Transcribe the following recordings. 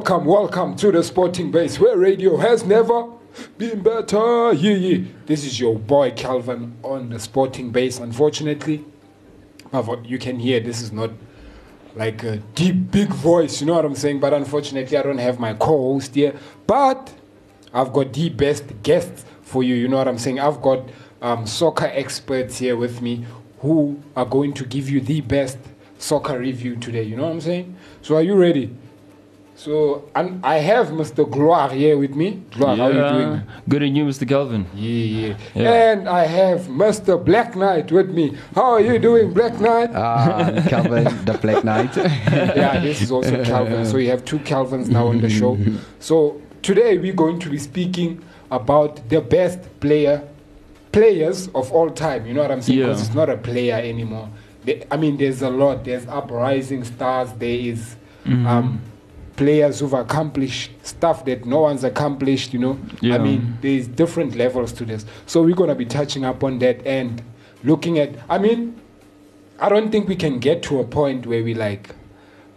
Welcome, welcome to the Sporting Base, where radio has never been better. Yeah, yeah. This is your boy Calvin on the Sporting Base. Unfortunately, you can hear this is not like a deep, big voice. You know what I'm saying? But unfortunately, I don't have my co-host here. But I've got the best guests for you. You know what I'm saying? I've got um, soccer experts here with me who are going to give you the best soccer review today. You know what I'm saying? So are you ready? So and I have Mr. Gloire here with me. Gloire, how are you doing? Good and you, Mr. Calvin. Yeah, yeah. Yeah. And I have Mr. Black Knight with me. How are you doing, Black Knight? Uh, Calvin, the Black Knight. yeah, this is also Calvin. So you have two Calvins now on the show. So today we're going to be speaking about the best player players of all time. You know what I'm saying? Because Yeah. it's not a player anymore. The- I mean, there's a lot. There's uprising stars. There is um, players who've accomplished stuff that no one's accomplished. You know. I mean, there's different levels to this. So we're gonna be touching up on that and looking at. I mean, I don't think we can get to a point where we like.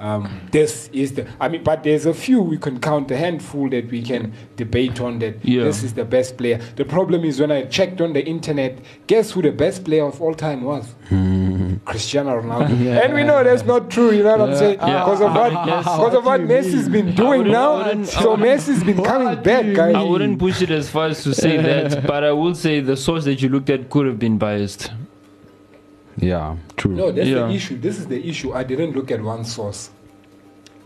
Um, this is the. I mean, but there's a few we can count a handful that we can debate on that. Yeah. This is the best player. The problem is when I checked on the internet, guess who the best player of all time was? Cristiano Ronaldo. Yeah. And we know that's not true. You know what I'm saying? Because of what? Because of what Messi's been doing now. I wouldn't- I So Messi's been coming back, guys. I wouldn't push it as far as to say that, but I will say the source that you looked at could have been biased. Yeah, true. No, that's Yeah. the issue. This is the issue. I didn't look at one source.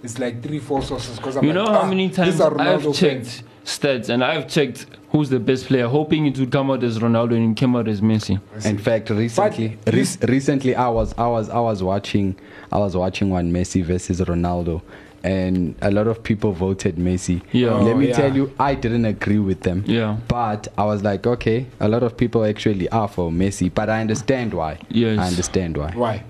It's like three, four sources. Because I'm You like, know how ah, many these times are Ronaldo I've checked stats and I've checked who's the best player, hoping it would come out as Ronaldo and it came out as Messi. In fact, recently, re- recently I was I was I was watching I was watching one Messi versus Ronaldo, and a lot of people voted Messi. Yeah. Oh, Let me oh, yeah. tell you, I didn't agree with them. Yeah. But I was like, okay, a lot of people actually are for Messi, but I understand why. Yes. I understand why. Why?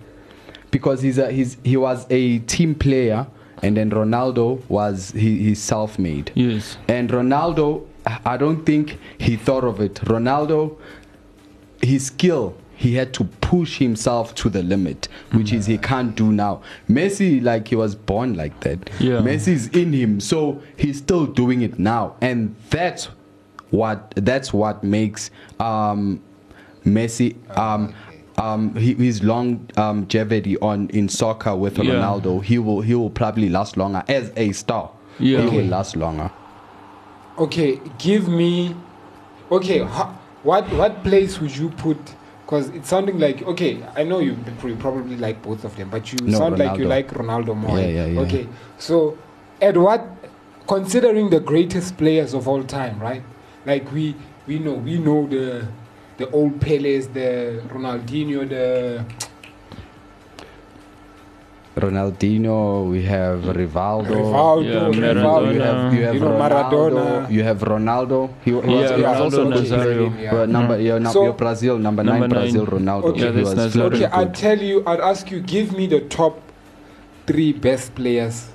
because he's a he's he was a team player and then Ronaldo was he, he's self-made. Yes. And Ronaldo I don't think he thought of it. Ronaldo his skill he had to push himself to the limit, which is he can't do now. Messi, like he was born like that. Yeah. Messi's in him, so he's still doing it now, and that's what that's what makes um, Messi um, um, he, his longevity on in soccer with Yeah. Ronaldo. He will he will probably last longer as a star. Yeah. he will last longer. Okay, give me. Okay, what what place would you put? Because it's sounding like okay. I know you pr- probably like both of them, but you No, sound like you Ronaldo. like Ronaldo more. Yeah, yeah, yeah. Okay, so at what? Considering the greatest players of all time, right? Like we we know we know the the old Peles, the Ronaldinho, the Ronaldinho, we have Rivaldo. Rivaldo, Yeah, Rivaldo. You have, you have You know, Ronaldo, Maradona. You have Ronaldo. He, he was, Yeah, he was also Ronaldo, good. Nazario. Uh, yeah. Well, number, yeah, num- So- yeah, Brazil, number, Number nine, Brazil. Ronaldo. Okay. he Yeah, that's was Nazario. Okay, I'd good. tell you, I'd ask you, give me the top three best players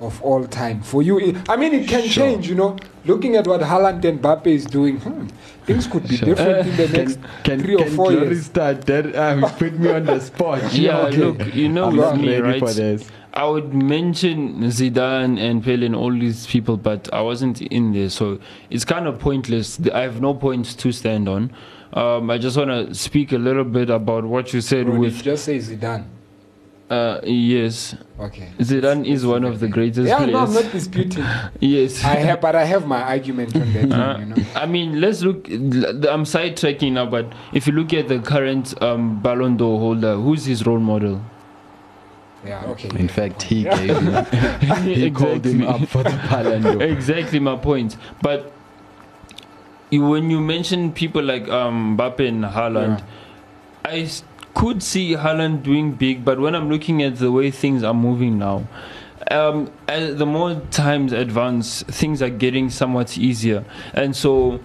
of all time for you. I mean, it can Sure. change, you know. Looking at what Haaland and Mbappe is doing, hmm, things could be Sure. different in the next Can, three or can four Glory years. start that? Um, put me on the spot. Yeah, look, you know I'm with me, right? for this. I would mention Zidane and Pele and all these people, but I wasn't in there, so it's kind of pointless. I have no points to stand on. Um, I just want to speak a little bit about what you said Bro, did with you just say Zidane. Uh, yes, Okay. Zidane is one of the greatest Yeah, players. no, I'm not disputing. yes. I have, but I have my argument on that. Uh, one, you know. I mean, let's look. I'm sidetracking now, but if you look at the current um, Ballon d'Or holder, who's his role model? Yeah. Okay. In fact, he gave him, he called him up for the Ballon d'Or. exactly my point. But when you mention people like um, Mbappe and Haaland, I s- could see Haaland doing big, but when I'm looking at the way things are moving now, um, the more times advance, things are getting somewhat easier, and so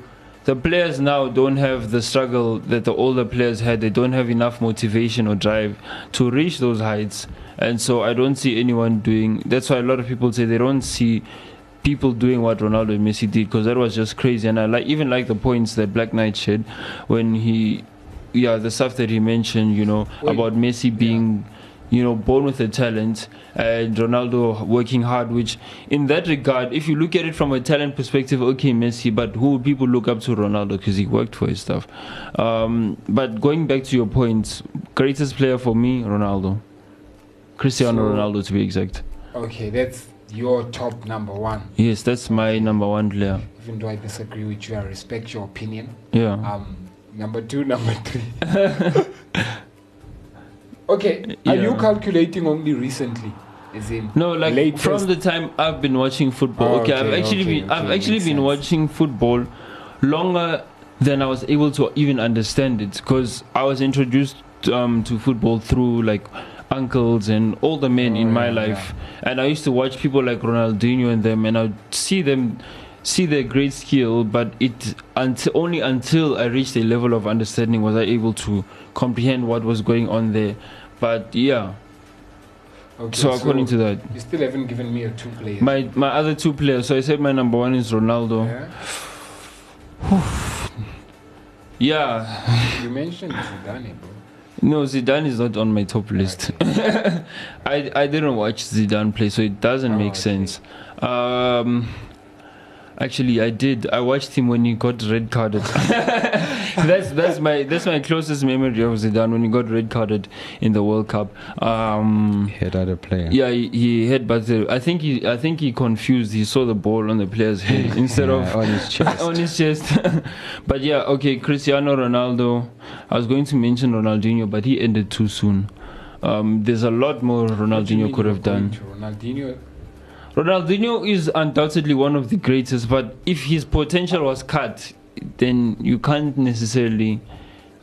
the players now don't have the struggle that the older players had. They don't have enough motivation or drive to reach those heights, and so I don't see anyone doing. That's why a lot of people say they don't see people doing what Ronaldo and Messi did because that was just crazy. And I like even like the points that Black Knight shared when he, yeah, the stuff that he mentioned, you know, Wait, about Messi being. You know, born with a talent, and Ronaldo working hard. Which, in that regard, if you look at it from a talent perspective, okay, Messi. But who would people look up to Ronaldo because he worked for his stuff. Um, but going back to your points, greatest player for me, Ronaldo, Cristiano So- Ronaldo to be exact. Okay, that's your top number one. Yes, that's my number one player. Even though I disagree with you, I respect your opinion. Yeah. Um, number two, number three. okay, are you calculating only recently? As in No, like latest? from the time I've been watching football. Oh, okay, I've actually okay, been I've okay, actually been sense. watching football longer than I was able to even understand it because I was introduced um, to football through like uncles and all the men in Oh, my yeah, life, and I used to watch people like Ronaldinho and them, and I'd see them see their great skill, but it until only until I reached a level of understanding was I able to comprehend what was going on there. But yeah, Okay, so according to that. you still haven't given me a two players. My my other two players. So I said my number one is Ronaldo. yeah? Yeah. You mentioned Zidane, bro. No, Zidane is not on my top list. I I didn't watch Zidane play, so it doesn't Oh, make okay. sense. Um, actually, I did. I watched him when he got red carded. that's that's my that's my closest memory of Zidane when he got red carded in the World Cup. Um, Hit other player. yeah, he, he hit, but the, I think he I think he confused. He saw the ball on the player's head instead of on his chest. on his chest. but yeah, okay, Cristiano Ronaldo. I was going to mention Ronaldinho, but he ended too soon. Um, there's a lot more What do Ronaldinho could have done. Ronaldinho. Ronaldinho is undoubtedly one of the greatest, but if his potential was cut, then you can't necessarily.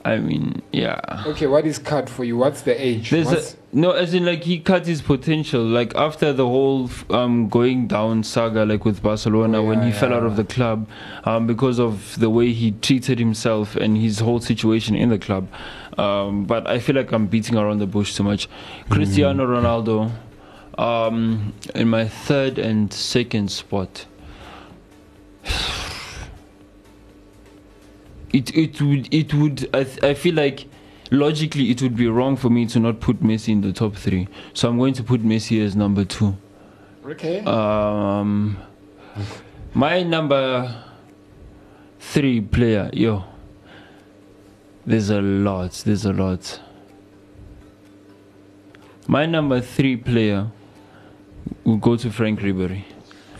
I mean, yeah. Okay, what is cut for you? What's the age? A, no, as in like he cut his potential. Like after the whole um going down saga, like with Barcelona, Oh, when he yeah, fell out of the club, um because of the way he treated himself and his whole situation in the club. Um, but I feel like I'm beating around the bush too much. Cristiano Ronaldo, um, in my third and second spot. It it would it would I, I feel like logically it would be wrong for me to not put Messi in the top three. So I'm going to put Messi as number two. okay. Um, my number three player, yo. There's a lot. There's a lot. My number three player will go to Frank Ribery.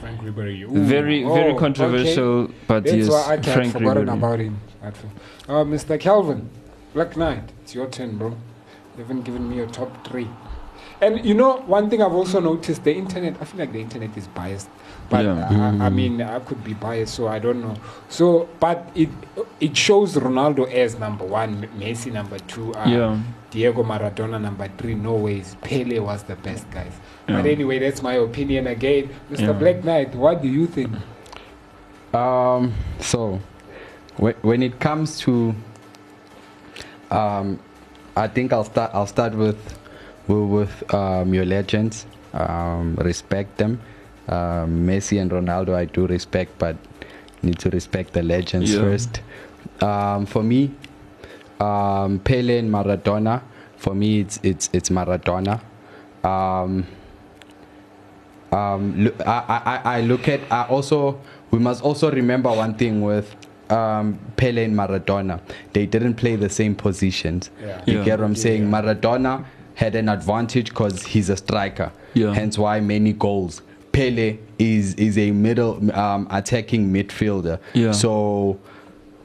Frank Ribery. Ooh. Very, Oh, very okay. controversial, but That's yes, why I Frank forgotten Ribery. about him. Uh, Mr. Calvin, Black Knight, it's your turn, bro. You haven't given me your top three. And you know, one thing I've also noticed, the internet, I feel like the internet is biased. But Yeah. I, I mean, I could be biased, so I don't know. So, but it it shows Ronaldo as number one, Messi number two, uh, Yeah. Diego Maradona number three. No ways, Pele was the best, guys. But anyway, that's my opinion again. Mr. Yeah. Black Knight, what do you think? Um, so when, when it comes to um, I think I'll start I'll start with with, with um, your legends. Um, respect them. Um, Messi and Ronaldo I do respect, but need to respect the legends Yeah. first. Um, for me, um, Pele and Maradona. For me, it's it's it's Maradona. Um, um, look, I, I, I look at I also we must also remember one thing with um, Pele and Maradona. They didn't play the same positions. Yeah. You Yeah. get what I'm saying? Yeah. Maradona had an advantage because he's a striker. Yeah. Hence why many goals. Pele is is a middle um, attacking midfielder. Yeah. So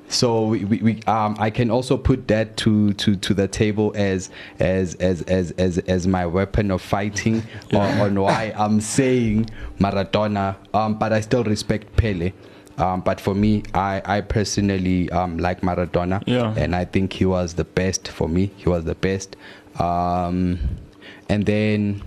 so we, we, um I can also put that to to to the table as as as as as, as my weapon of fighting on, on why I'm saying Maradona um but I still respect Pele um but for me I I personally um like Maradona Yeah. and I think he was the best for me he was the best um and then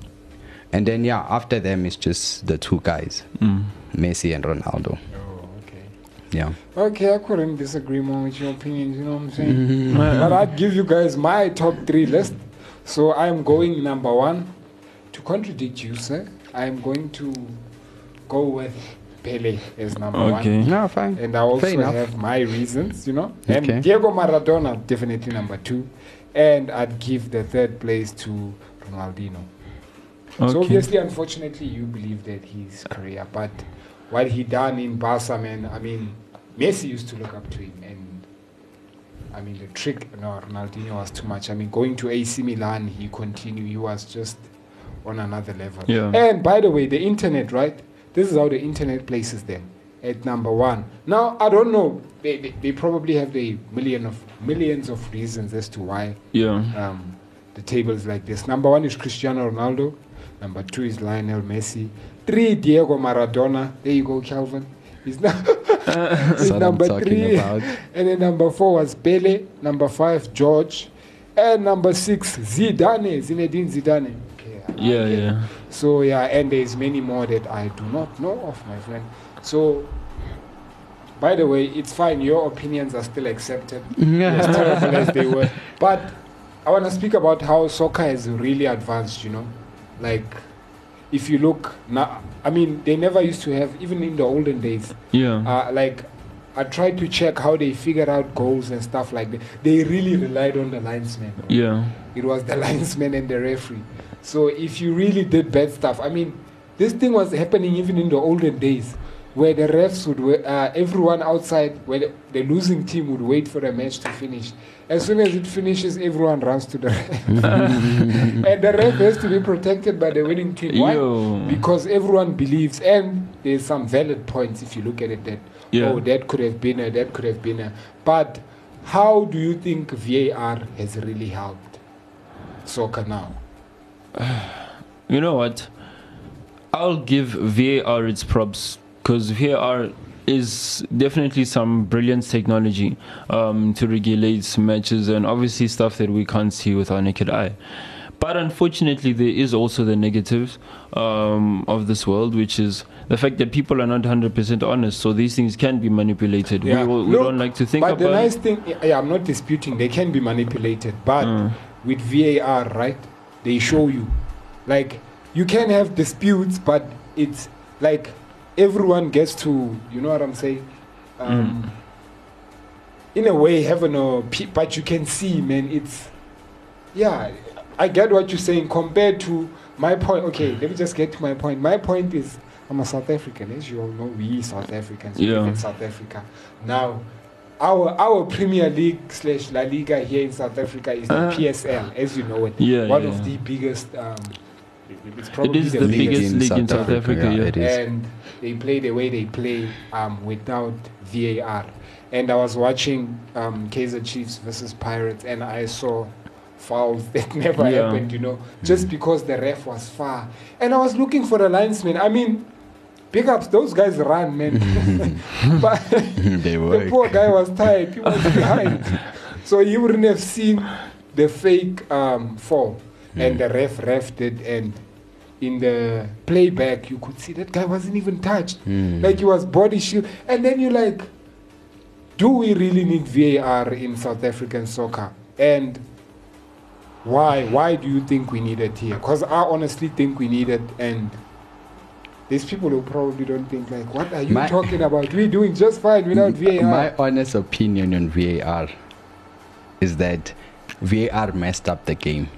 and then yeah, after them it's just the two guys, Mm. Messi and Ronaldo. Oh, okay. Yeah. Okay, I couldn't disagree more with your opinions, you know what I'm saying? but I'd give you guys my top three list. So I'm going number one. To contradict you, sir, I'm going to go with Pele as number one, Okay. one. No, fine. And I also Fair have my reasons, you know. And Okay. Diego Maradona, definitely number two. And I'd give the third place to Ronaldinho. So obviously, unfortunately, you believe that his career, but what he done in Barca, man, I mean, Messi used to look up to him, and I mean, the trick, no, Ronaldinho was too much. I mean, going to AC Milan, he continued, he was just on another level. Yeah. And by the way, the internet, right? This is how the internet places them at number one. Now, I don't know. They, they, they probably have the million of millions of reasons as to why Yeah. um, the table is like this. Number one is Cristiano Ronaldo. Number two is Lionel Messi. Three, Diego Maradona. There you go, Calvin. He's, now he's That's what I'm number three. about. And then number four was Pele. Number five, George. And number six, Zidane, Zinedine Zidane. Okay, I- I Yeah, yeah. So yeah, and there's many more that I do not know of, my friend. So, by the way, it's fine. Your opinions are still accepted, as terrible as they were. But I want to speak about how soccer has really advanced. You know, like if you look now, I mean, they never used to have even in the olden days. Yeah. Uh, like I tried to check how they figured out goals and stuff like that. They really relied on the linesman. bro Yeah. it was the linesman and the referee. So if you really did bad stuff, I mean, this thing was happening even in the olden days, where the refs would, uh, everyone outside, where the, the losing team would wait for the match to finish. As soon as it finishes, everyone runs to the ref, and the ref has to be protected by the winning team. Why? Yo. Because everyone believes, and there's some valid points if you look at it. That Yeah. oh, that could have been a, that could have been a. But how do you think VAR has really helped soccer now? You know what? I'll give VAR its props because VAR is definitely some brilliant technology um, to regulate matches and obviously stuff that we can't see with our naked eye. But unfortunately, there is also the negatives um, of this world, which is the fact that people are not 100% honest. So these things can be manipulated. Yeah. We, will- we Look, don't like to think but about But the nice thing, yeah, I'm not disputing they can be manipulated, but Mm. with VAR, right? They show you, like you can have disputes, but it's like everyone gets to, you know what I'm saying? Um, Mm. In a way, heaven or pe- but you can see, man. It's yeah. I get what you're saying compared to my point. Okay, let me just get to my point. My point is, I'm a South African, as you all know. We South Africans we live in South Africa. Now, our our Premier League slash La Liga here in South Africa is the Uh, PSL, as you know it. Yeah, one yeah. of the biggest. Um, it's It probably is the, the biggest. biggest league in South Africa, yeah. it is. and they play the way they play um, without VAR. And I was watching um, Kaizer Chiefs versus Pirates, and I saw fouls that never Yeah. happened, you know, just because the ref was far. And I was looking for the linesman. I mean, big ups, those guys run, man. but they the poor guy was tired. He was behind. so he wouldn't have seen the fake um, fall. And the ref refed it. And in the playback, you could see that guy wasn't even touched. Mm. Like he was body shield. And then you're like, do we really need VAR in South African soccer? And why? Why do you think we need it here? Because I honestly think we need it. And there's people who probably don't think like, what are you My- talking about? We're doing just fine without VAR. My honest opinion on VAR is that VAR messed up the game.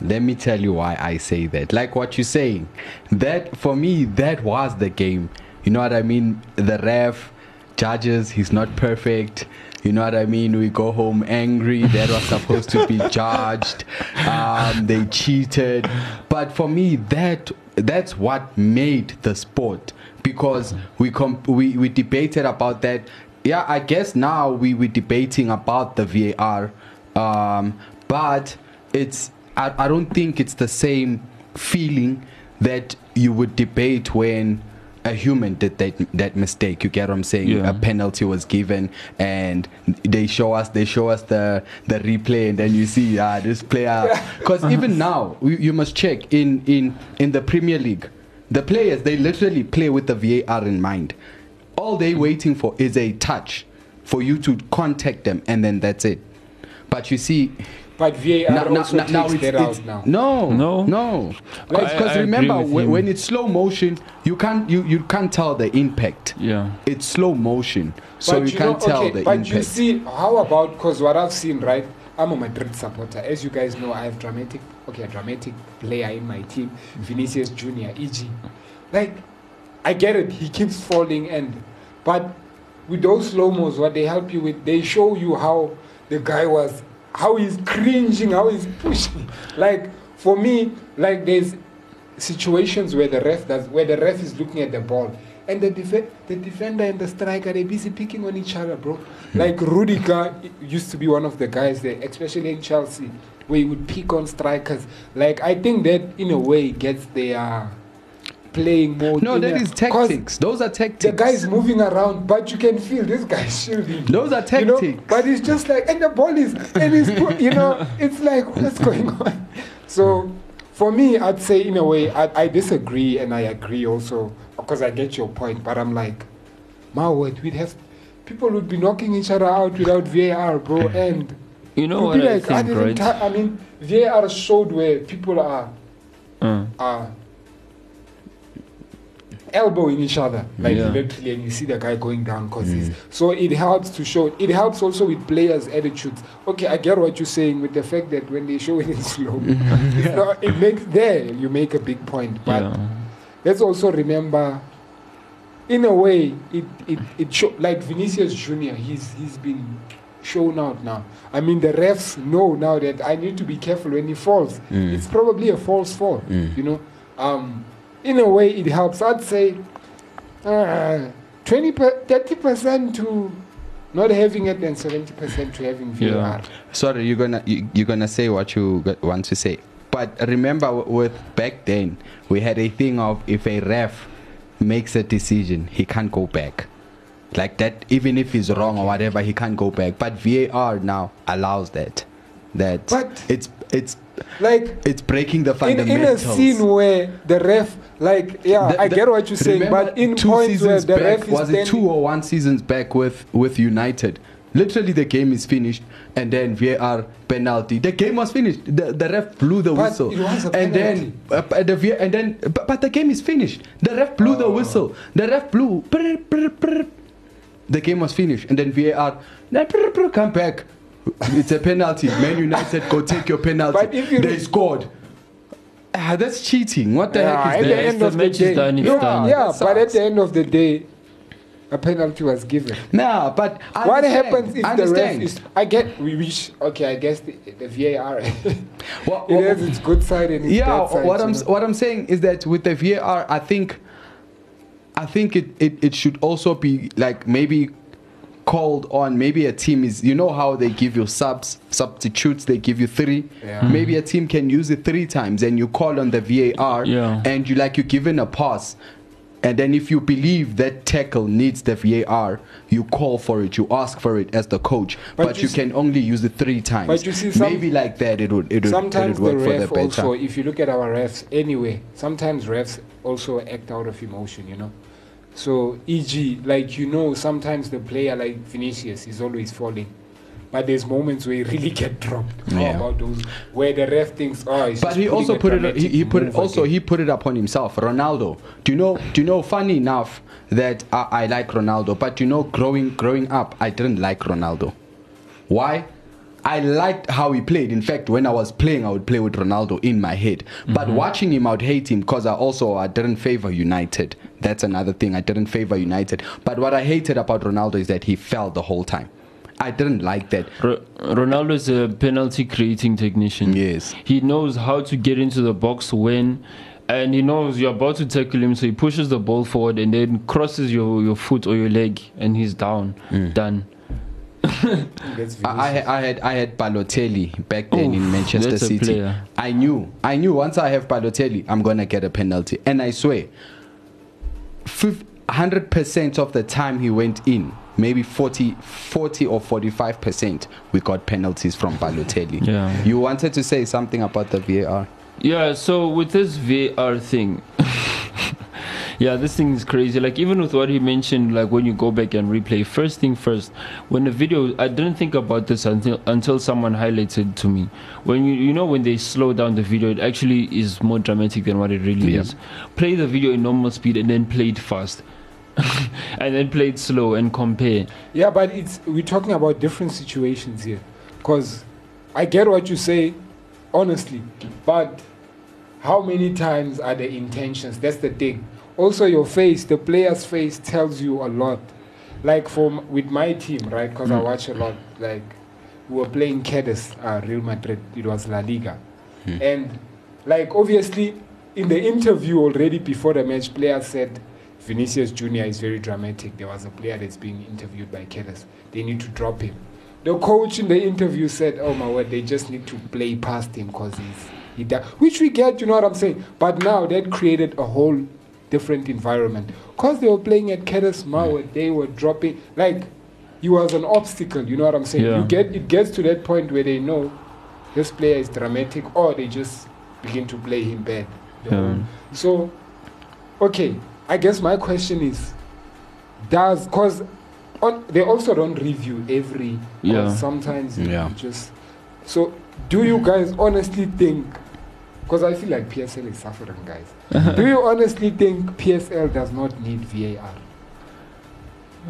Let me tell you why I say that. Like what you're saying, that for me, that was the game. You know what I mean? The ref, judges, he's not perfect. You know what I mean? We go home angry. That was supposed to be judged. Um, they cheated. But for me, that that's what made the sport because we comp- we we debated about that. Yeah, I guess now we we debating about the VAR, um, but it's I, I don't think it's the same feeling that you would debate when a human did that that mistake. You get what I'm saying? Yeah. A penalty was given, and they show us they show us the the replay, and then you see ah this player. Because even now you, you must check in in in the Premier League, the players they literally play with the VAR in mind. All they waiting for is a touch for you to contact them, and then that's it. But you see, But VAR now, now, also now, now takes it's, that it's out now. no, No? no. Because remember, when, when it's slow motion, you can't you, you can't tell the impact. Yeah. It's slow motion, so you, can't know, tell okay, the but impact. But you see, how about because what I've seen, right? I'm a Madrid supporter. As you guys know, I have dramatic, okay, a dramatic player in my team, Vinicius Junior, EG. Like, I get it. He keeps falling, and but with those slow mos, what they help you with, they show you how the guy was, how he's cringing, how he's pushing. Like for me, like there's situations where the ref does, where the ref is looking at the ball, and the def- the defender and the striker they're busy picking on each other, bro. Hmm. Like Rudiger used to be one of the guys there, especially in Chelsea, where he would pick on strikers. Like I think that in a way gets their playing mode. no, that is tactics. Those are tactics. The guy is moving around, but you can feel this guy's shielding. Those are You know, tactics. but it's just like, and the ball is, and it's, you know, it's like, what's going on? So, for me, I'd say in a way, I, I disagree and I agree also because I get your point. But I'm like, my word, we'd have people would be knocking each other out without VAR, bro, and You know what I like, I think, didn't. right? I mean, VAR showed where people are Uh, are elbowing each other. Like Yeah. literally and you see the guy going down because he's mm. so it helps to show it helps also with players attitudes. Okay i get what you're saying with the fact that when they show it in slow not, it makes there you make a big point. But yeah. let's also remember in a way it it, it show, like vinicius junior he's he's been shown out now. I mean the refs know now that i need to be careful when he falls. Mm. It's probably a false fall mm. you know? Um in a way it helps i'd say uh, 20 per, 30% to not having it and 70% to having VAR. Yeah. Sorry, you're gonna you, you're gonna say what you want to say. But remember, with back then, we had a thing of if a ref makes a decision, he can't go back. Like that, even if he's wrong or whatever, he can't go back. But VAR now allows that. That But- it's it's Like it's breaking the in, fundamentals. in a scene where the ref, like, yeah, The- I get what you're saying, but in two points where seasons the back, ref is was it two or one seasons back with with United? Literally, the game is finished, and then VAR penalty. The game was finished. The, the ref blew the But whistle, it was a and then uh, but the VAR, and then but, but the game is finished. The ref blew Oh. the whistle. The ref blew. brr, brr, brr. The game was finished, and then VAR "Nah, brr, brr, come back. It's a penalty. Man United go take your penalty. But if you- they scored. Ah, that's cheating. What the yeah, heck is the that? If end of the match is day, done, it's yeah, done. yeah, That but at the end of the day, a penalty was given. Nah, but I what happens if I the ref is? I get we wish. Okay, I guess the, the VAR. What- it has its good side and its yeah, bad side. what I'm know. what I'm saying is that with the VAR, I think, I think it, it, it should also be like maybe called on. Maybe a team is you know how they give you subs substitutes. They give you three. Yeah. Maybe a team can use it three times, and you call on the VAR. Yeah. And you like you're given a pass. And then if you believe that tackle needs the VAR, you call for it, you ask for it as the coach. But But, you you, s- can only use it three times. But you see some- maybe like that it would it would, it sometimes would the work for the better. also if you look at our refs anyway sometimes refs also act out of emotion you know so eg like you know sometimes the player like vinicius is always falling but there's moments where he really get dropped how Yeah. about those where the ref thinks oh he's But he also put it. He, he put it also. again. He put it upon himself. Ronaldo. Do you know? Do you know? Funny enough that I, I like Ronaldo, but you know, growing growing up, I didn't like Ronaldo. Why? I liked how he played. In fact, when I was playing, I would play with Ronaldo in my head. But mm-hmm. watching him, I'd hate him because I also I didn't favor United. That's another thing. I didn't favor United. But what I hated about Ronaldo is that he fell the whole time. I didn't like that. Ro- Ronaldo is a penalty creating technician. Yes. He knows how to get into the box when, and he knows you're about to tackle him, so he pushes the ball forward and then crosses your, your foot or your leg, and he's down. Mm. Done. I, I, had I had Balotelli back then in Manchester City. player. I knew I knew once I have Balotelli, I'm gonna get a penalty, and I swear. Fif- 100% of the time he went in, maybe 40, 40 or 45%, we got penalties from Balotelli. Yeah. You wanted to say something about the VAR? Yeah, so with this VAR thing, yeah, this thing is crazy. Like even with what he mentioned, like when you go back and replay, first thing first, when the video, I didn't think about this until until someone highlighted to me. When you you know when they slow down the video, it actually is more dramatic than what it really Yeah. is. Play the video in normal speed and then play it fast, and then play it slow and compare. Yeah, but it's we're talking about different situations here. Cause I get what you say, honestly, but how many times are the intentions? That's the thing. Also, your face, the player's face tells you a lot. Like from with my team, right? Because I watch a lot. Like we were playing Cadiz, uh, Real Madrid. It was La Liga, and like obviously in the interview already before the match, players said Vinicius Junior is very dramatic. There was a player that's being interviewed by Cadiz. They need to drop him. The coach in the interview said, "Oh my word, they just need to play past him because he's he da-. which we get, you know what I'm saying. But now that created a whole different environment because they were playing at Cadiz. Mawa, they were dropping like he was an obstacle. You know what I'm saying? Yeah. You get it gets to that point where they know this player is dramatic, or they just begin to play him bad. Yeah. So, okay, I guess my question is, does because they also don't review every Yeah. sometimes you Yeah. just so do you guys honestly think because I feel like PSL is suffering guys. Uh-huh. Do you honestly think PSL does not need VAR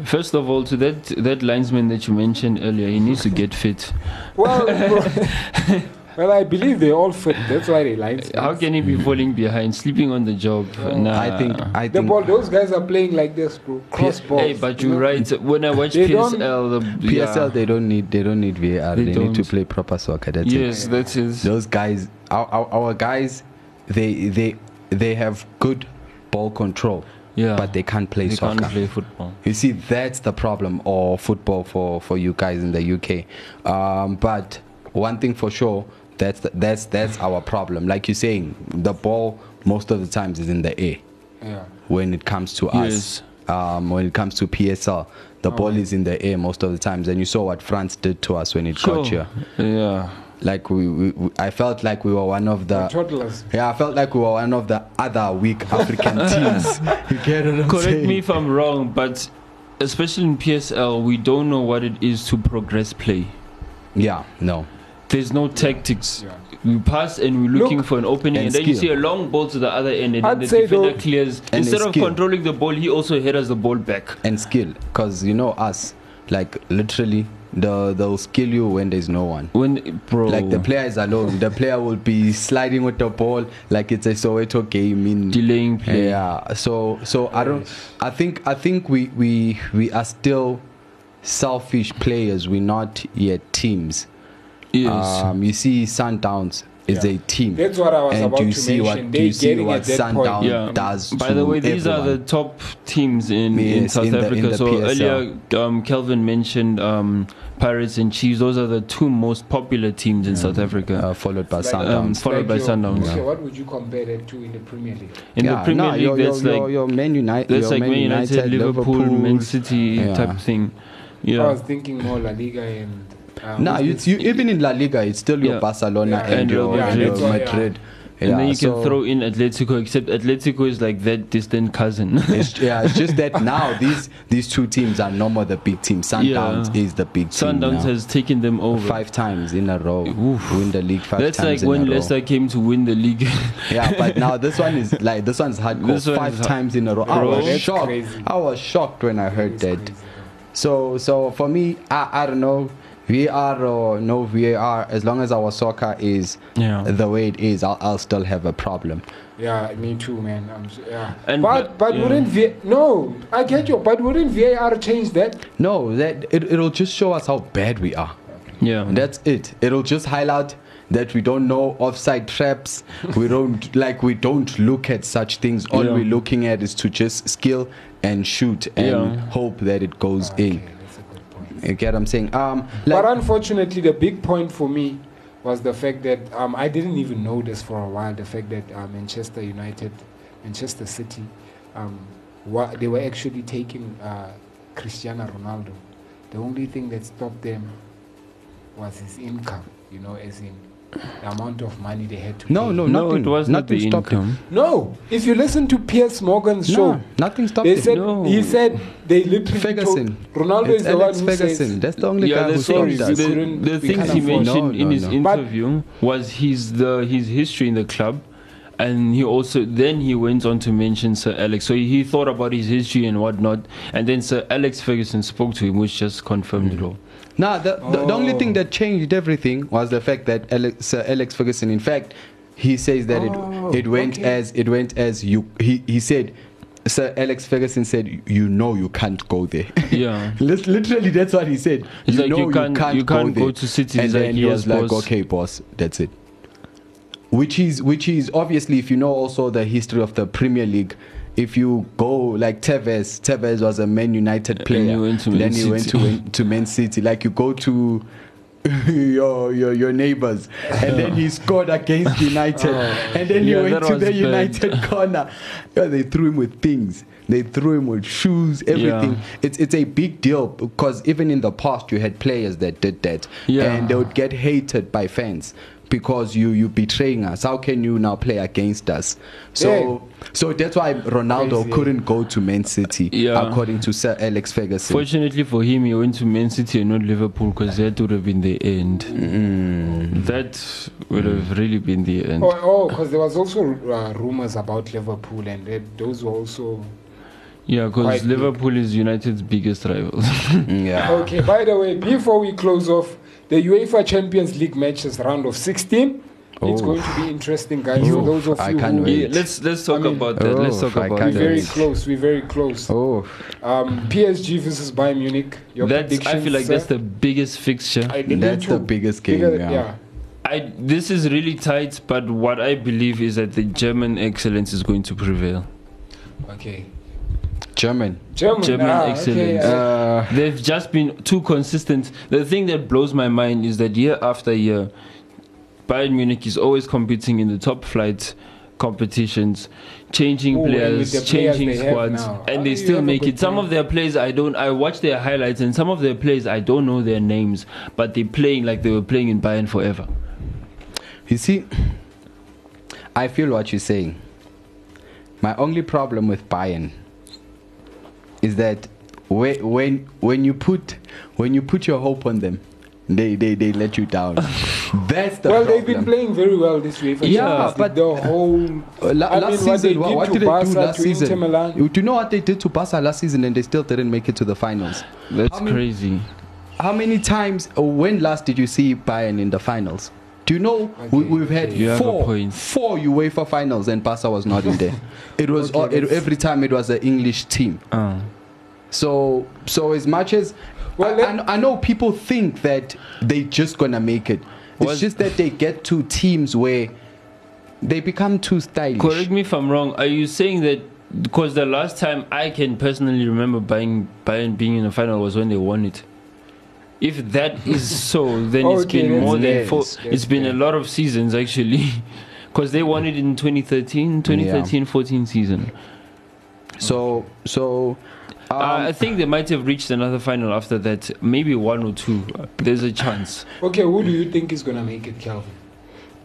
First of all, to that that linesman that you mentioned earlier, he needs to get fit. well well I believe they all fit that's why they line How can he be falling behind, sleeping on the job? Nah. I think I the think ball those guys are playing like this bro cross balls Hey, but you you're right. When I watch They don't- PSL, the PSL yeah. they don't need they don't need VAR. They They, need to don't. play proper soccer. That's it. yes, that is. Those guys, our, our, our guys, they they they have good ball control, Yeah, but they can't play they soccer. can't play football. You see, that's the problem, or football for, for you guys in the UK. Um, but one thing for sure, that's that's that's our problem. Like you're saying, the ball most of the times is in the air yeah when it comes to Yes. us. Um, when it comes to PSL, the ball is in the air most of the times, and you saw what France did to us when it got here. Yeah. Like we, we, we, I felt like we were one of the. toddlers Yeah, I felt like we were one of the other weak African teams. You get what I'm Correct saying? me if I'm wrong, but especially in PSL, we don't know what it is to progress play. Yeah, no. There's no tactics. Yeah. We pass and we're looking Look- for an opening, and, And then you see a long ball to the other end, and I'd then the say defender though- clears. Instead of skill. controlling the ball, he also headers the ball back. and skill because you know us like literally the they'll skill you when there's no one When, bro, like the player is alone the player will be sliding with the ball like it's a Soweto game in delaying play. yeah so so i don't i think i think we we we are still selfish players we're not yet teams Yes. um you see sundowns is Yeah. a team That's what I was and about you to see mention. what They do you see what sundown point. yeah. does By to the way, these are the top teams in, in South in the- Africa. the so PSL. earlier, um, Calvin mentioned um, Pirates and Chiefs. Those are the two most popular teams in South Africa. uh, followed by Like, sundowns um, followed by your- Sundowns. Okay, what would you compare that to in the Premier League? in the Premier no, League, your, that's your, like your, your Man United, that's your like Man Man United, Liverpool, Man City Yeah. type thing. Yeah. I was thinking more La Liga and. Uh, Nah, who's you, even in La Liga, it's still your Barcelona Yeah, and, and your, Real and Madrid. Yeah. Madrid. And then Yeah, you can throw in Atletico, except Atletico is like that distant cousin. It's, yeah, it's just that now these these two teams are no more the big team. Sundowns Yeah. is the big team. Sundowns now. has taken them over. five times in a row. Oof. Win the league five That's like times in when a row. Leicester came to win the league. Yeah, but now this one is like this one's hardcore. This one five hard- times in a row. I was That's shocked. crazy. I was shocked when I heard that. crazy, So so for me, I, I don't know. VAR or no VAR, as long as our soccer is Yeah. the way it is, I'll, I'll still have a problem. Yeah, me too, man. I'm, yeah. And- but but yeah. wouldn't v- no? I get you. But wouldn't VAR change that? No, that it, it'll just show us how bad we are. yeah. That's it. It'll just highlight that we don't know offside traps. we don't like we don't look at such things. All Yeah. we're looking at is to just skill and shoot and Yeah. hope that it goes in. Okay, that's a good point. You get what I'm saying? Um, like, but unfortunately, the big point for me was the fact that um, I didn't even know this for a while. The fact that uh, Manchester United, Manchester City, um, Wha they were actually taking uh, Cristiano Ronaldo. The only thing that stopped them was his income. You know, as in the amount of money they had to No, pay. no, No, nothing. it was not nothing the stopped him. income. No, if you listen to Piers Morgan's show, No, nothing stopped they him. said No. he said they literally Ferguson. told Ronaldo It's is the Alex one who Ferguson. says That's the only guy Yeah, who the sorry, stopped us. the, the things he mentioned No, in his no. But- interview was his the his history in the club, and he also then he went on to mention Sir Alex. So he thought about his history and whatnot, and then Sir Alex Ferguson spoke to him, which just confirmed it all. Nah, the, the, the only Oh. thing that changed everything was the fact that Alex, Sir Alex Ferguson, in fact, he says that Oh, it it went okay. as it went as you. He he said, Sir Alex Ferguson said, you know you can't go there. Yeah. Literally, that's what he said. He's you like, know you can't- you can't go, go there. to City. And He's then like, he "Yes, was like, boss." okay, boss, that's it. Which is which is obviously, if you know also the history of the Premier League. If you go like Tevez, Tevez was a Man United player. he went to Man then he went to to Man City. Like you go to your your your neighbors, and then he scored against United, and then he Yeah, went to the bad. United corner. Yeah, they threw him with things. They threw him with shoes, everything. Yeah. It's it's a big deal because even in the past you had players that did that, Yeah. and they would get hated by fans because you you betraying us. How can you now play against us? So so that's why Ronaldo Crazy. couldn't go to Man City, Yeah. according to Sir Alex Ferguson. Fortunately for him, he went to Man City and not Liverpool because that would have been the end. Mm. That would have really been the end. Oh, because there was also uh, rumors about Liverpool, and that those were also. Yeah, Quite because big. Liverpool is United's biggest rivals. yeah. Okay. By the way, before we close off, the UEFA Champions League matches round of 16. It's Oh. going to be interesting, guys. For Oh, those of you, I you can't who wait. yeah, let's let's talk I mean- about that. let's Oh, talk I about can't we're very close. We're very close. Oh, Um, PSG versus Bayern Munich. Your That's I feel like sir? that's the biggest fixture. I That's the biggest game, Bigger- yeah. I this is really tight, but what I believe is that the German excellence is going to prevail. Okay. German. German. German ah, excellence. Okay, uh, Uh, They've just been too consistent. The thing that blows my mind is that year after year, Bayern Munich is always competing in the top flight competitions, changing Ooh, players, players changing squads, and Ah, they still make good it. Some of their players I don't. I watch their highlights, and some of their players I don't know their names, but they're playing like they were playing in Bayern forever. you see, I feel what you're saying. My only problem with Bayern is that when when when you put when you put your hope on them, they they, they let you down. That's the well, problem. they've been playing very well this way. For Yeah, Champions League. but- the whole Uh, la- I last mean, season, what, did what to did they do last season? You- Do you know what they did to Barca last season, and they still didn't make it to the finals? That's I mean- crazy. How many times? When last did you see Bayern in the finals? Do you know we, Okay, we've had okay. You have four, four UEFA finals and Barca was not in there. It was Okay, all, it, every time it was an English team. Uh, So so as much as Well, I, I I know people think that they just gonna make it. It's just that they get to teams where they become too stylish. correct me if I'm wrong. Are you saying that? Because the last time I can personally remember buying Bayern being in the final was when they won it. If that is so, then it's been that's- more than four. that's It's been a lot of seasons actually, because they won it in 2013, 2013, 14 season. So so um, uh, I think they might have reached another final after that, maybe one or two. There's a chance. Okay, who do you think is gonna make it, Calvin?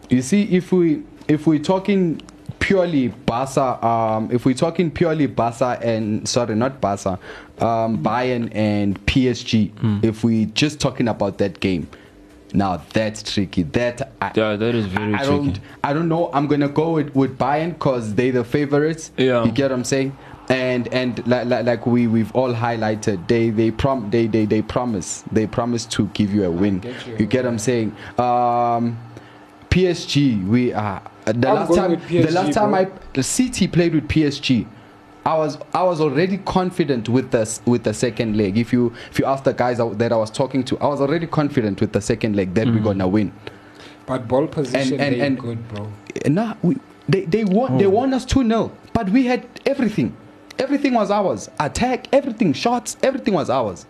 You see, if we if we're talking purely Barca, um, if we're talking purely Barca and sorry, not Barca, um, Bayern and PSG, if we just talking about that game, now that's tricky. That I, Yeah, that is very I tricky. don't I don't know. I'm gonna go with, with Bayern because they the favorites. Yeah. you get what I'm saying. And and like, like, like we we've all highlighted, they they prom they, they they promise they promise to give you a win. get you. You get what I'm saying? Um, PSG, we are uh, the I'm last time with the last time bro. I the City played with PSG. I was I was already confident with the with the second leg. If you if you ask the guys that I was talking to, I was already confident with the second leg that we're gonna win. But ball position, and- they and- good, bro. Nah, we, they they won they won us two 0 but we had everything. Everything was ours. Attack, everything, shots, everything was ours.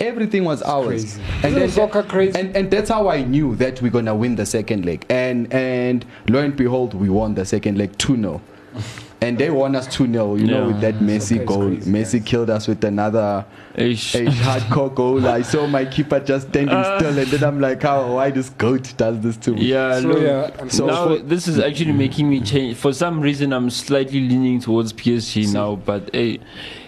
Everything was ours. crazy. Isn't then- soccer crazy? And and that's how I knew that we're gonna win the second leg. And and lo and behold, we won the second leg two 0 and they won us 2 0, you know, with that Messi Soccer is goal. crazy, Messi guys. killed us with another Ish. a hardcore goal. I saw my keeper just standing Uh. still, and then I'm like, how, why this goat does this to me? Yeah, So, look, yeah, So now for- this is actually making me change. For some reason, I'm slightly leaning towards PSG now, but hey,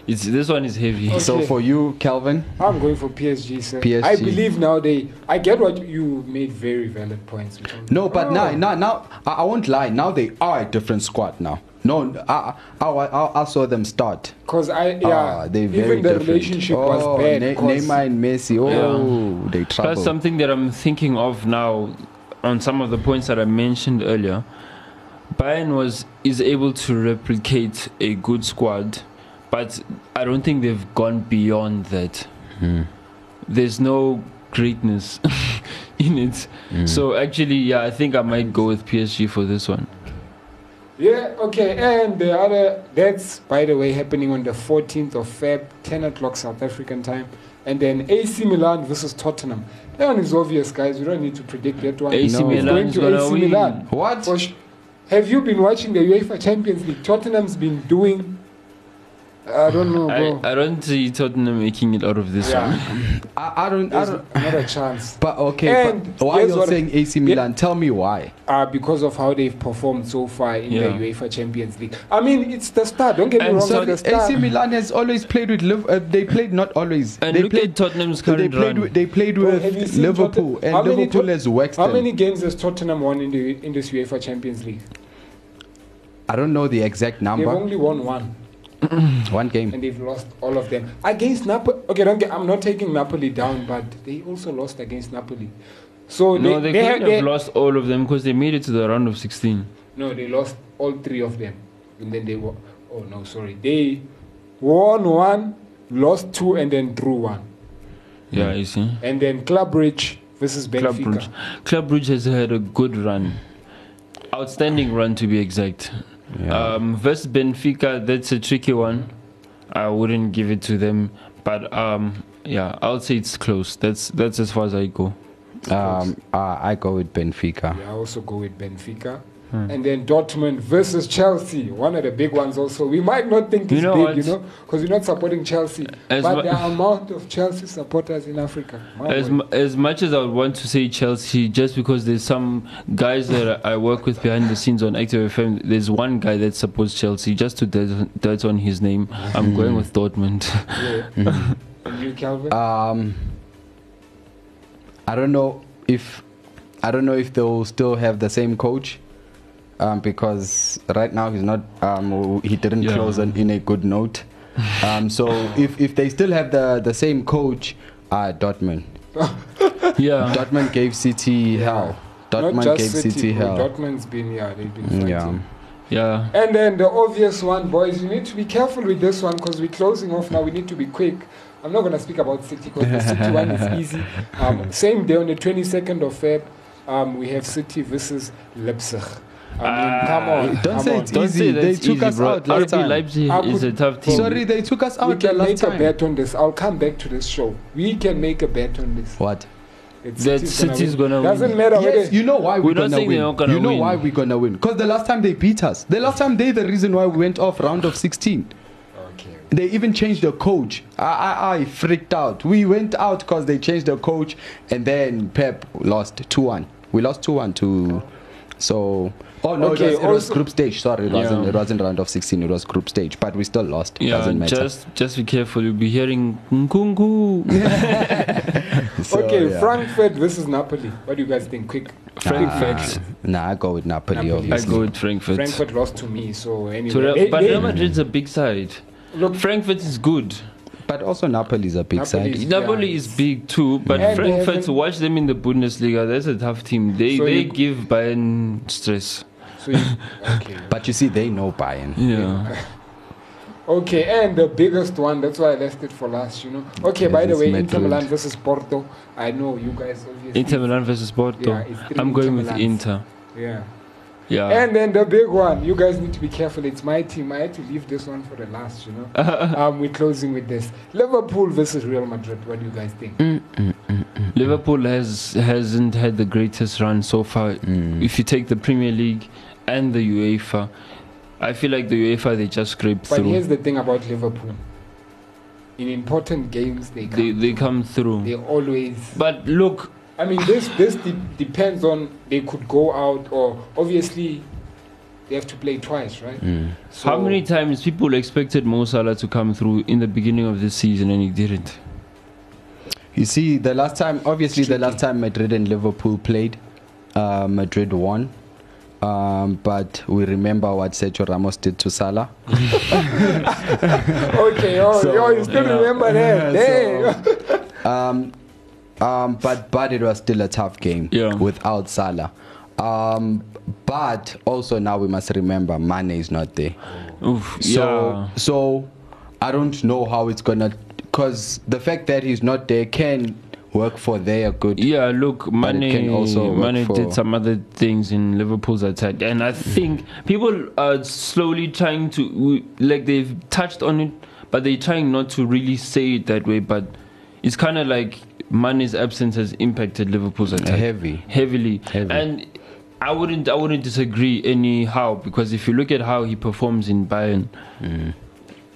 it's this one is heavy. So for you, Calvin, I'm going for PSG, sir. PSG. I believe now they. I get what you made very valid points. no, but Oh. now, now, now, I, I won't lie. Now they are a different squad now. No, I, I, I, I saw them start. Because I, yeah, Ah, they very even the different. relationship oh, was bad. Ne- Neymar and Messi. Oh, they trouble. Plus, something that I'm thinking of now, on some of the points that I mentioned earlier, Bayern was is able to replicate a good squad, but I don't think they've gone beyond that. Hmm. There's no greatness in it. Hmm. So actually, yeah, I think I might go with PSG for this one. Yeah, okay. And the other, that's by the way happening on the 14th of Feb, 10 o'clock South African time. And then AC Milan versus Tottenham. That one is obvious, guys. We don't need to predict that one. AC No. Milan going to AC win. Milan. what? Sh- have you been watching the UEFA Champions League? Tottenham's been doing. I don't know, I, bro. I don't see Tottenham making it out of this one. yeah, I, I don't. I don't. not a chance. But okay, And but why here's you're what- saying AC Milan? Tell me why. Uh, because of how they've performed so far in Yeah. the UEFA Champions League. I mean, it's the start. Don't get me And wrong. so it's the start. AC Milan has always played with Liv- uh, they played not always. And they look played at Tottenham's they current played run. with, they played Bro, with have you seen Liverpool Totten- and Liverpool to- has waxed How them. many games has Tottenham won in the in this UEFA Champions League? I don't know the exact number. They've only won one, One game. and they've lost all of them against Napoli. Okay, don't get, I'm not taking Napoli down, but they also lost against Napoli. So no, they, they, they, couldn't they- have lost all of them because they made it to the round of 16. No, they lost all three of them, and then they were. Oh no, sorry, they won one, lost two, and then drew one, Yeah, you see. and then Club Bridge versus Club Benfica. Brugge. Club Bridge has had a good run. Outstanding run to be exact. Yeah. Um, versus Benfica, that's a tricky one. I wouldn't give it to them, but um, yeah, I'll say it's close. That's that's as far as I go. Um, uh, I go with Benfica. Yeah, I also go with Benfica. Hmm. And then Dortmund versus Chelsea, one of the big ones also. We might not think You it's know big, what? you know, because we're not supporting Chelsea. As but mu- the amount of Chelsea supporters in Africa. As, boy. mu- as much as I would want to say Chelsea, just because there's some guys that I work with behind the scenes on Active FM, there's one guy that supports Chelsea. Just to dirt dirt on his name, I'm going with Dortmund. Yeah. and you, Calvin? Um, I don't know if I don't know if they'll still have the same coach. Um, because right now he's not. Um, he didn't Yeah. close on, in a good note. Um, so if, if they still have the, the same coach, uh, Dortmund. yeah, Dortmund gave City hell. not Dortmund just gave City, City hell. Dortmund's been, yeah, they've been fighting. Yeah. yeah. And then the obvious one, boys, you need to be careful with this one because we're closing off now. We need to be quick. I'm not going to speak about City because the City one is easy. Um, same day on the 22nd of Feb, um, we have City versus Leipzig. I mean, uh, come on. Don't come say on. it's Don't Easy. say They took easy, us bro. out last RB time. Leipzig I is a could- tough team. Sorry, they took us We out the can last make a time. bet on this. I'll come back to this show. We can make a bet on this. What? That That City's gonna win. Doesn't matter Yes, whether you know why We're we're, not gonna saying win. they're not gonna you know win. why we're gonna win? Because the last time they beat us, the last time they the reason why we went off round of 16. Okay. They even changed the coach. I, I, I freaked out. We went out because they changed the coach, and then Pep lost two one. We lost two one to. So. Oh no! Okay, it, was, it was group stage. Sorry, it wasn't. Yeah. It wasn't round of 16. It was group stage, but we still lost. Yeah, Doesn't matter. just just be careful. You'll be hearing Nkunku. So, okay, yeah. Frankfurt versus Napoli. What do you guys think? Quick. Frankfurt. Nah, I go with Napoli. Napoli. I go with Frankfurt. Frankfurt lost to me, so anyway. To Real- They- but they- Real Madrid's a big side. Look, Frankfurt is good. But also Napoli is a big Napoli side. is- Napoli Yeah. is big too, but And Frankfurt, haven't- watch them in the Bundesliga. That's a tough team. They So they you- give Bayern stress. So you, okay. But you see, they know Bayern. Yeah. Okay, and the biggest one, that's why I left it for last, you know. Okay, by the way, it's Inter Madrid. Milan versus Porto. I know you guys obviously. Inter Milan versus Porto. Yeah, I'm going Inter with Milans. Inter. Yeah. Yeah. And then the big one, you guys need to be careful. It's my team. I had to leave this one for the last, you know. um, we're closing with this. Liverpool versus Real Madrid. What do you guys think? Liverpool has hasn't had the greatest run so far. Mm. If you take the Premier League and the UEFA, I feel like the UEFA they just scraped But through. here's the thing about Liverpool. In important games, they come. They They, they come through. They always. But look, I mean, this this de- depends on they could go out or obviously they have to play twice, right? So, how many times people expected Mo Salah to come through in the beginning of the season and he didn't? You see, the last time, obviously, the last time Madrid and Liverpool played, uh, Madrid won. Um, but we remember what Sergio Ramos did to Salah. Okay, oh, So, oh you still yeah. remember that? So- Damn. Um, um, but but it was still a tough game Yeah. without Salah. Um, but also now we must remember Mane is not there. Oof, So yeah. so I don't know how it's gonna because the fact that he's not there can work for their good. Yeah, look, Mane also for- did some other things in Liverpool's attack, and I think people are slowly trying to, like, they've touched on it, but they're trying not to really say it that way. But it's kind of like Mane's absence has impacted Liverpool's attack Heavy. heavily, Heavy. and I wouldn't, I wouldn't disagree anyhow because if you look at how he performs in Bayern. Mm.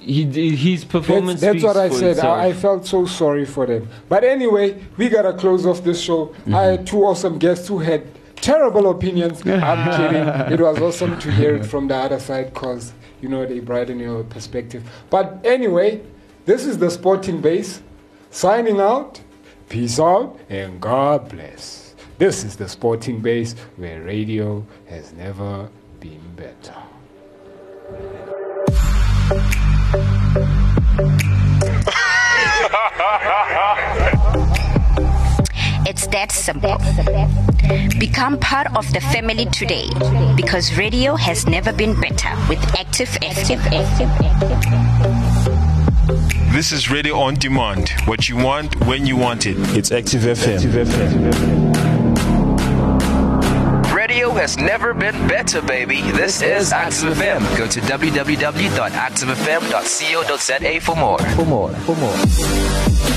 He, his performance. That's, that's what I said. I, I felt so sorry for them. But anyway, we gotta close off this show. Mm-hmm. I had two awesome guests who had terrible opinions. I'm kidding. It was awesome to hear it from the other side because you know they brighten your perspective. But anyway, this is the Sporting Base signing out. Peace out and God bless. This is the Sporting Base where radio has never been better. It's that simple. Become part of the family today because radio has never been better with Active FM. This is Radio on Demand. What you want, when you want it. It's Active FM. Radio has never been better, baby. This is Active FM. Go to www.activefm.co.za for more. For more. For more.